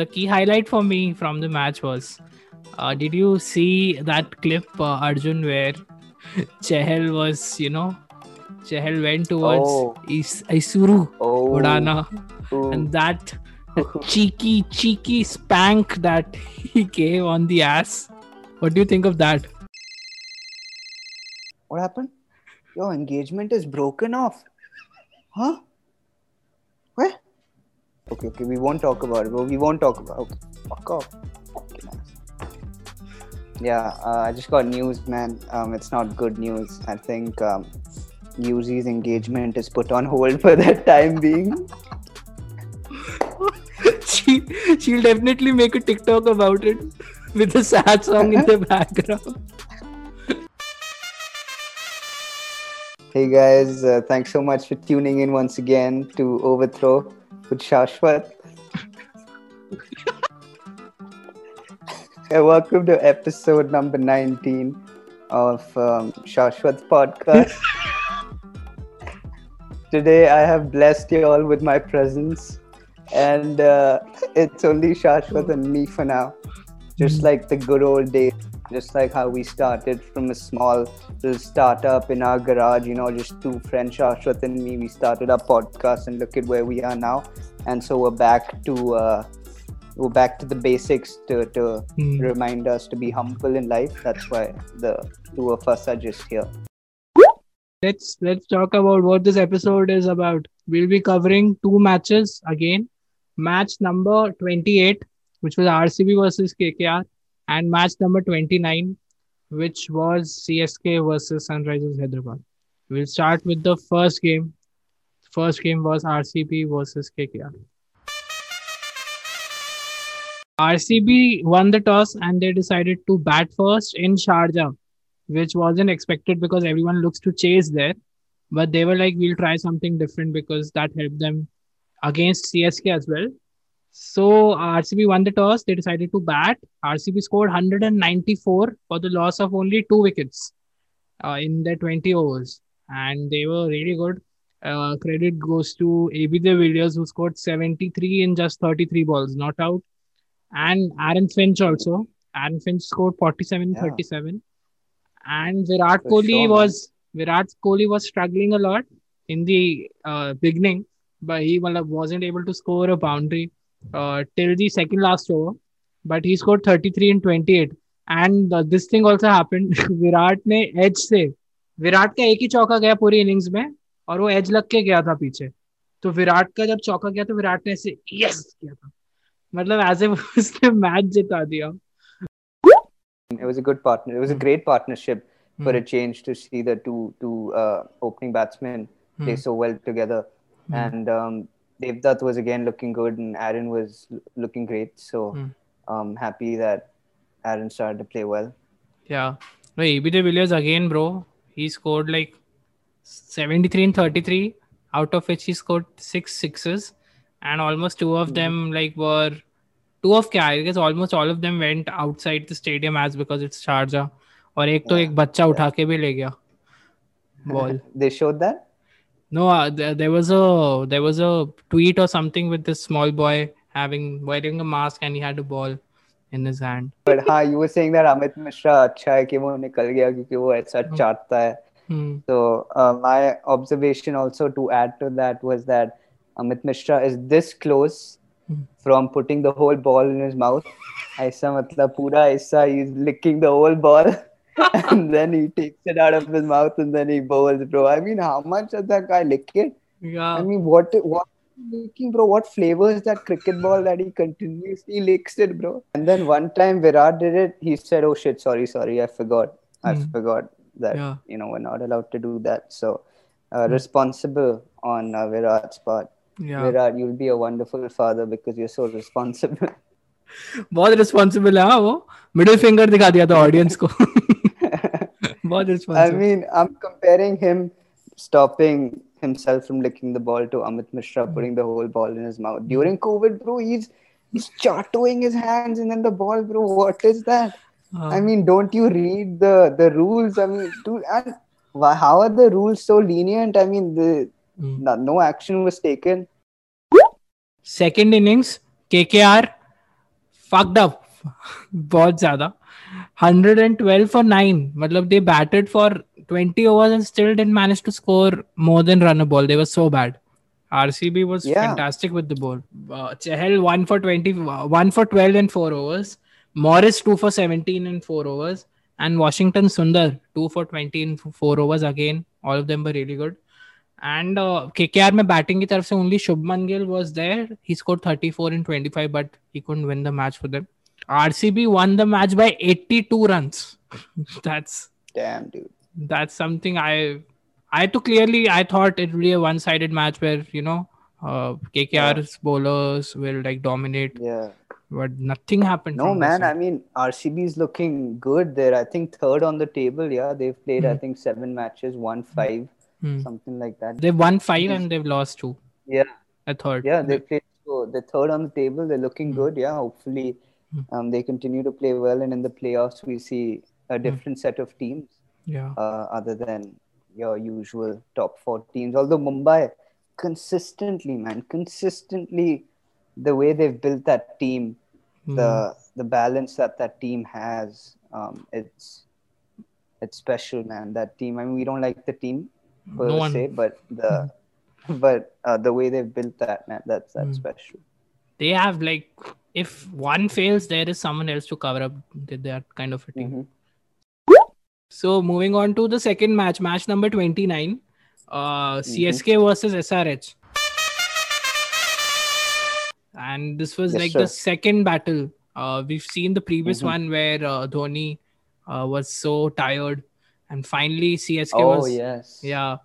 the key highlight for me from the match was uh, did you see that clip, uh, Arjun, where Chahal was, you know, Chahal went towards Oh. Is- Isuru Oh, Udana ooh. and that cheeky, cheeky spank that he gave on the ass. What do you think of that? what happened? Your engagement is broken off. Huh? Okay, okay, we won't talk about it, bro. We won't talk about it. Okay, fuck off. Yeah, uh, I just got news, man. Um, it's not good news. I think um, Yuzi's engagement is put on hold for the time being. she she'll definitely make a TikTok about it with a sad song in the background. Hey guys, uh, thanks so much for tuning in once again to Overthrow with Shashwat. Hey, welcome to episode number 19 of um, Shashwat's podcast. Today I have blessed you all with my presence, and uh, it's only Shashwat and me for now. Just like the good old days, just like how we started from a small little startup in our garage, you know, just two friends, Shashwat and me. We started our podcast, and look at where we are now. And so we're back to uh, we're back to the basics to, to Hmm. remind us to be humble in life. That's why the two of us are just here. let's let's talk about what this episode is about. We'll be covering two matches again. Match number 28, which was RCB versus KKR, and match number 29, which was CSK versus Sunrisers Hyderabad. We'll start with the first game. First game was RCB versus KKR. RCB won the toss and they decided to bat first in Sharjah which wasn't expected because everyone looks to chase there. But they were like, we'll try something different because that helped them against CSK as well. So RCB won the toss. They decided to bat. RCB scored 194 for the loss of only two wickets uh, in their 20 overs. And they were really good. Uh, credit goes to AB de Villiers, who scored 73 in just 33 balls, not out. And Aaron Finch also. Aaron Finch scored 47 Yeah. 37 and Virat For Kohli sure, man. was Virat Kohli was struggling a lot in the uh, beginning, but he wasn't able to score a boundary uh, till the second last over. But he scored 33 in 28. And uh, this thing also happened. Virat ने as से विराट का एक ही चौका गया पूरी innings में और वो एज लग के गया था पीछे तो विराट का जब चौका गया तो विराट ने ऐसे यस किया था मतलब ए उसने मैच जिता दिया It was a good partner. It was a great partnership for Hmm. a change to see the two two uh, opening batsmen play Hmm. so well together. Hmm. And um, Devdutt was again looking good and Aaron was looking great. So mm. um, happy that Aaron started to play well. Yeah. No, AB de Villiers again, bro. He scored like 73 and 33, out of which he scored six sixes. And almost two of mm. them like were two of क्या I guess almost all of them went outside the stadium as because it's Sharjah. or एक yeah. तो एक बच्चा उठा के भी ले गया ball no uh, there, there was a there was a tweet or something with this small boy having wearing a mask and he had a ball in his hand But हाँ, you were saying that Amit Mishra अच्छा है कि वो निकल गया क्योंकि वो ऐसा चाहता है. hmm. So uh, my observation also to add to that was that Amit Mishra is this close Hmm. from putting the whole ball in his mouth. ऐसा मतलब पूरा ऐसा he's licking the whole ball and then he takes it out of his mouth and then he bowls, bro. I mean, how much does that guy lick it? yeah I mean, what what licking, bro? What flavor is that cricket ball that he continuously licks it, bro? And then one time Virat did it. He said, "Oh shit, sorry, sorry, I forgot. I Hmm. forgot that Yeah. you know we're not allowed to do that." So uh, responsible on uh, Virat's part. yeah Virat, you'll be a wonderful father because you're so responsible. बहुत responsible है हाँ वो middle finger दिखा दिया था audience को बहुत I responsible mean, I'm comparing him stopping himself from licking the ball to Amit Mishra Hmm. putting the whole ball in his mouth. During COVID, bro, he's he's chartoing his hands and then the ball, bro. What is that? हाँ, I mean, don't you read the the rules? I mean, dude, and why, how are the rules so lenient? I mean, the Hmm. no, no action was taken. second innings KKR fucked up बहुत ज्यादा 112 for 9 मतलब they batted for 20 overs and still didn't manage to score more than run a ball they were so bad RCB was Yeah. fantastic with the ball uh, Chahal 1 for 20 1 for 12 in 4 overs Morris 2 for 17 in 4 overs and Washington Sundar 2 for 20 in 4 overs again all of them were really good and uh, KKR में batting की तरफ से only Shubman Gill was there. He scored 34 in 25, but he couldn't win the match for them. RCB won the match by 82 runs. that's Damn, dude. that's something I I took clearly I thought it would be a one-sided match where you know uh, KKR's bowlers will like dominate, Yeah. but nothing happened. No, man. I mean, RCB is looking good there. I think third on the table. Yeah, they've played. I Hmm. think seven matches, won five, Hmm. something like that. They've won five and they've lost two. Yeah, A third. yeah. They played. So they're third on the table. They're looking Hmm. good. Yeah. Hopefully. Um, they continue to play well, and in the playoffs, we see a different set of teams yeah. uh, other than your usual top four teams. Although Mumbai, consistently, man, consistently, the way they've built that team, Hmm. the the balance that that team has, um, it's it's special, man. That team. I mean, we don't like the team per No one- se, but the but uh, the way they've built that, man, that's that's Hmm. special. They have like if one fails there is someone else to cover up th- that kind of a team. Mhm. so moving on to the second match match number 29 uh csk versus srh and this was Yes, like sir. the second battle. Uh we've seen the previous Mhm. one where uh, dhoni uh, was so tired. And finally csk Oh was yes, yeah.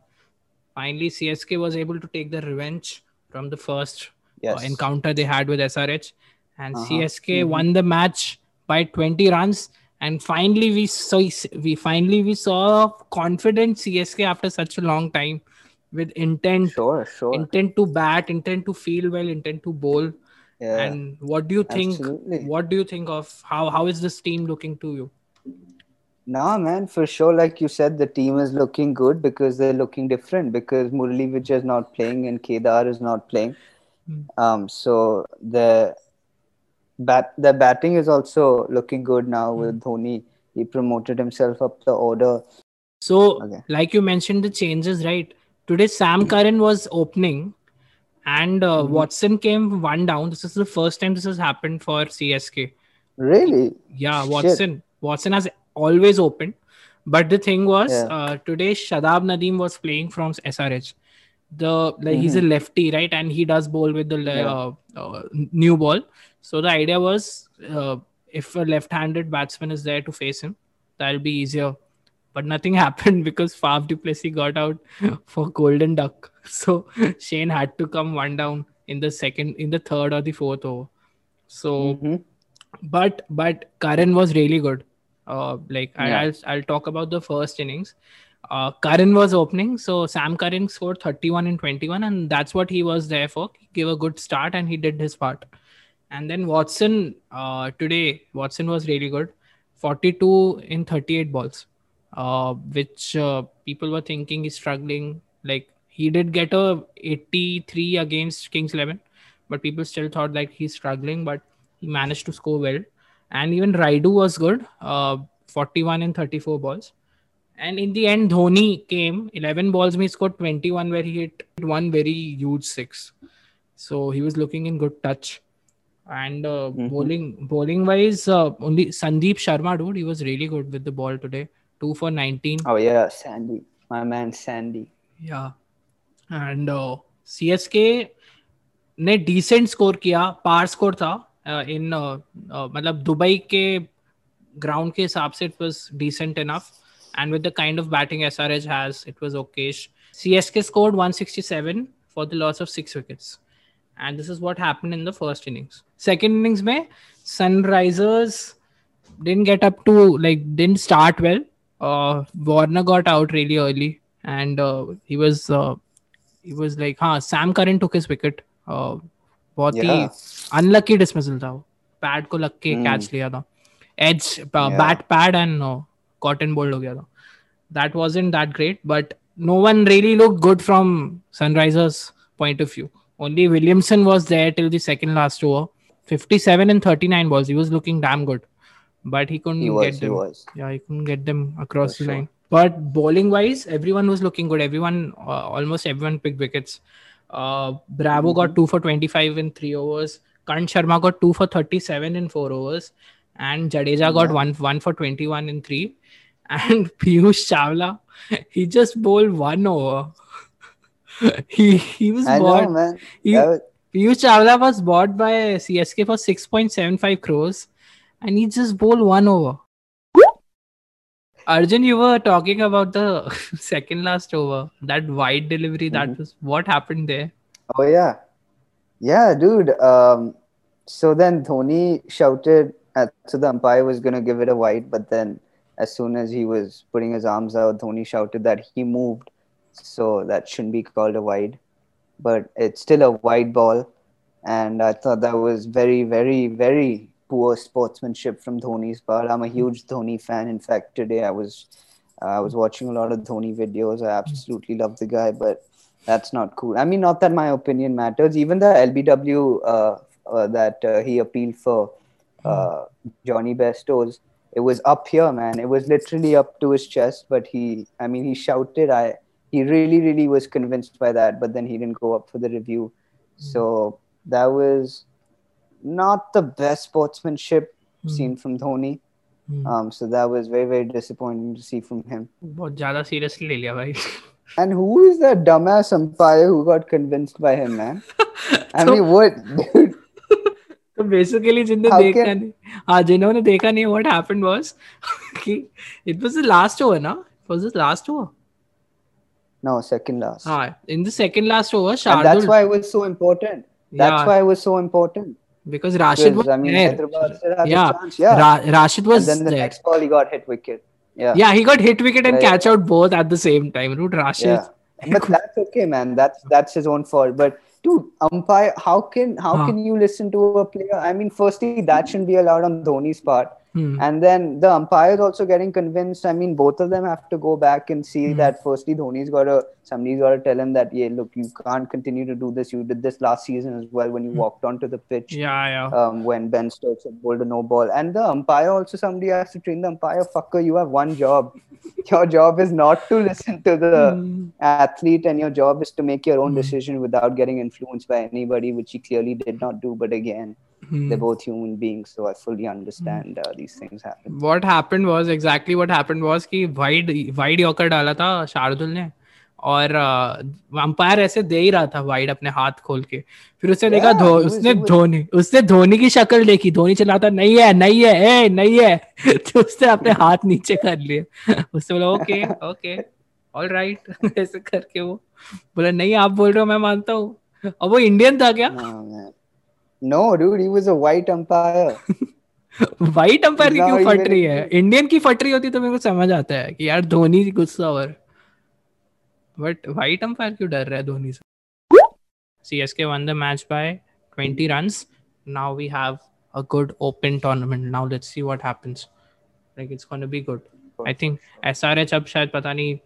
Finally csk was able to take the revenge from the first yes. encounter they had with SRH, and Uh-huh. CSK Mhm. won the match by 20 runs. And finally, we saw we finally we saw confident CSK after such a long time, with intent, Sure, sure. intent to bat, intent to feel well, intent to bowl. yeah. And what do you think? Absolutely. What do you think of how how is this team looking to you? Nah, man, for sure. Like you said, the team is looking good because they're looking different because Murali Vijay is not playing and Kedar is not playing. Hmm. Um, so the bat the batting is also looking good now Hmm. with Dhoni. He promoted himself up the order. So, Okay. like you mentioned, the changes, right? Today, Sam Curran was opening, and uh, Mhm. Watson came one down. This is the first time this has happened for CSK. Really? Yeah, Shit. Watson. Watson has always opened, but the thing was, Yeah. uh, today Shadab Nadeem was playing from SRH. The like he's a Mhm. lefty, right, and he does bowl with the le- Yeah. uh, uh, new ball. So the idea was, uh, if a left-handed batsman is there to face him, that'll be easier. But nothing happened because Faf du Plessis got out for Golden Duck. So Shane had to come one down in the second, in the third or the fourth over. So Mhm. but but Curran was really good. Uh, like I, Yeah. I'll I'll talk about the first innings. Uh, was opening, so Sam Curran scored 31 in 21, and that's what he was there for. He gave a good start and he did his part. And then Watson uh, today, Watson was really good, 42 in 38 balls, uh, which uh, people were thinking he's struggling. Like he did get a 83 against Kings 11, but people still thought like he's struggling, but he managed to score well. And even Rayudu was good, uh, 41 in 34 balls. And in the end, Dhoni came 11 balls. He scored 21, where he hit one very huge six. So he was looking in good touch. And uh, Mhm. bowling bowling wise, uh, only Sandeep Sharma, dude, he was really good with the ball today. Two for 19. Oh yeah, Sandy, my man Sandy. Yeah. And CSK ने decent score किया पार score था इन मतलब Dubai के ground के हिसाब से it was decent enough and with the kind of batting SRH has it was Okesh CSK scored 167 for the loss of 6 wickets and this is what happened in the first innings second innings mein sunrisers didn't get up to like didn't start well uh warner got out really early and uh, he was uh, he was like हाँ Sam Curran took his wicket uh, बहुत ही Yeah. Unlucky dismissal था वो pad को लग के Hmm. Catch लिया था as Yeah. Bat pad and caught and bowled, ho that wasn't that great but no one really looked good from sunrisers point of view. Only williamson was there till the second last over. 57 and 39 balls he was looking damn good but he couldn't get them. was. yeah he couldn't get them across the line. But bowling wise everyone was looking good. Everyone uh, almost everyone picked wickets. Uh, Bravo got 2 for 25 in 3 overs. Karn Sharma got 2 for 37 in 4 overs. And Jadeja got Yeah. one, one for 21 in three. And Piyush Chawla, he just bowled one over. he he was I bought. know, man. he- That was- Piyush Chawla was bought by CSK for 6.75 crores and he just bowled one over. Arjun, you were talking about the second last over, that wide delivery. That Mhm. was what happened there. Oh yeah, yeah, dude. Um, so then Dhoni shouted at so the umpire was gonna give it a wide, but then as soon as he was putting his arms out, Dhoni shouted that he moved, so that shouldn't be called a wide, but it's still a wide ball, and I thought that was very, very, very poor sportsmanship from Dhoni's part. I'm a huge Dhoni fan. In fact, today I was I was watching a lot of Dhoni videos. I absolutely love the guy, but that's not cool. I mean, not that my opinion matters. Even the LBW uh, uh, that uh, he appealed for uh, Johnny Jonny Bairstow's. It was up here, man. It was literally up to his chest, but he, I mean, he shouted. I, he really, really was convinced by that, but then he didn't go up for the review. Hmm. So that was not the best sportsmanship mm. seen from Dhoni. Mm. Um, so that was very, very disappointing to see from him. बहुत ज़्यादा seriously ले लिया भाई. And who is that dumbass umpire who got convinced by him, man? I mean, what? Dude, तो basically जिनने देखा can- नहीं हाँ जिन्होंने देखा नहीं व्हाट हैपेंड वाज कि it was the last over ना was the last over No, second last. हाँ in the second last over and that's why it was so important. That's Yeah. why it was so important. because Rashid was I mean, there Yeah. a chance. Yeah. Ra- Rashid and was then the there next ball, he got hit wicket. Yeah. yeah he got hit wicket and Yeah, catch out both at the same time dude Rashid Yeah. But that's okay, man. That's that's his own fault. But dude, umpire, how can how Huh. can you listen to a player? I mean, firstly, that shouldn't be allowed on Dhoni's part. Hmm. And then the umpires also getting convinced. I mean, both of them have to go back and see Hmm. that firstly, Dhoni's got to, somebody's got to tell him that, yeah, look, you can't continue to do this. You did this last season as well when you Hmm. walked onto the pitch. yeah yeah Um, when Ben Stokes had bowled a no ball. And the umpire also, somebody has to train the umpire. Fucker, you have one job. Your job is not to listen to the Hmm. athlete, and your job is to make your own decision without getting influenced by anybody, which he clearly did not do. But again, Hmm. they're both human beings, so I fully understand uh, these things happen. what happened was exactly what happened was कि wide wide yorker डाला था शार्दुल ने और umpire ऐसे दे ही रहा था wide अपने हाथ खोल के। फिर उसने देखा धो, उसने धोनी उसने धोनी की शक्ल देखी धोनी चलाता नहीं है नहीं है ए नहीं है। तो उसने अपने हाथ नीचे कर लिए। उसने बोला ओके ओके ऑल राइट ऐसे करके वो बोला नहीं आप बोल रहे हो मैं मानता हूँ। अब वो इंडियन था क्या? No, dude, he was a white umpire. White umpire की क्यों फट रही है इंडियन की फट रही होती तो मेरे को समझ आता है कि यार धोनी गुस्सा और बट वाइट अंपायर क्यों डर रहा है धोनी से CSK won the match by 20 runs. Now we have a good open tournament. Now let's see what happens. Like it's gonna be good. I think SRH अब शायद पता नहीं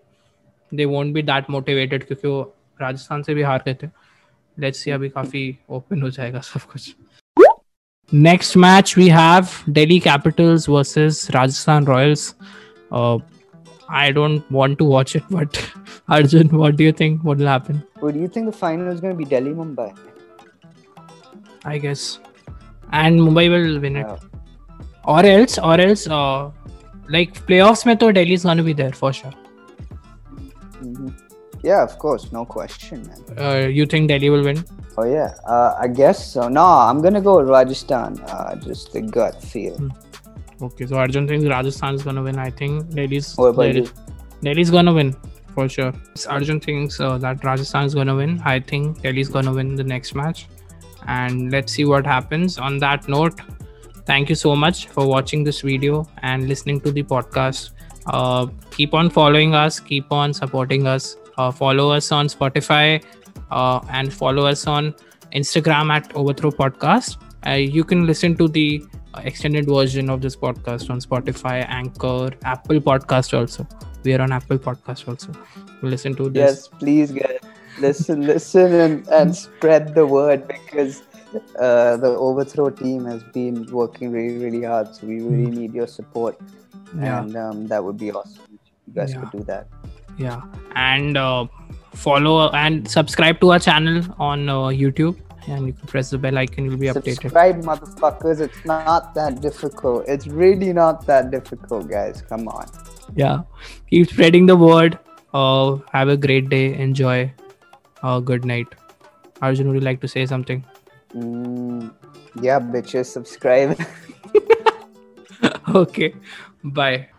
they won't be that motivated क्योंकि वो राजस्थान से भी हार गए थे. Let's see अभी काफ़ी open हो जाएगा सब कुछ. Next match we have Delhi Capitals versus Rajasthan Royals. Uh, I don't want to watch it, but Arjun, what do you think? What will happen? Who do you think the final is going to be Delhi Mumbai? I guess. And Mumbai will win it. Yeah. Or else, or else, uh, like playoffs mein to Delhi is gonna be there for sure. Mhm. Yeah, of course, no question, man. Uh, you think Delhi will win? Oh yeah, uh, I guess so. No, I'm gonna go with Rajasthan. Uh, just the gut feel. Okay, so Arjun thinks Rajasthan is gonna win. I think Delhi's What about Delhi, you? Delhi's gonna win for sure. Arjun thinks uh, that Rajasthan is gonna win. I think Delhi's gonna win the next match, and let's see what happens. On that note, thank you so much for watching this video and listening to the podcast. Uh, keep on following us. Keep on supporting us. Uh, follow us on Spotify uh, and follow us on Instagram at Overthrow Podcast. Uh, you can listen to the extended version of this podcast on Spotify, Anchor, Apple Podcast also. We are on Apple Podcast also. Listen to this. Yes, please, guys. listen, listen, and, and spread the word because uh, the overthrow team has been working really, really hard. So we really need your support, Yeah. and um, that would be awesome. if You guys Yeah. could do that. Yeah. And uh, follow and subscribe to our channel on uh, youtube. And you can press the bell icon you'll be updated. Subscribe, motherfuckers. It's not that difficult. It's really not that difficult, guys. Come on. yeah. Keep spreading the word. Uh, have a great day. Enjoy. Uh, good night. Arjun would you like to say something? Mm, yeah, bitches, subscribe. okay. Bye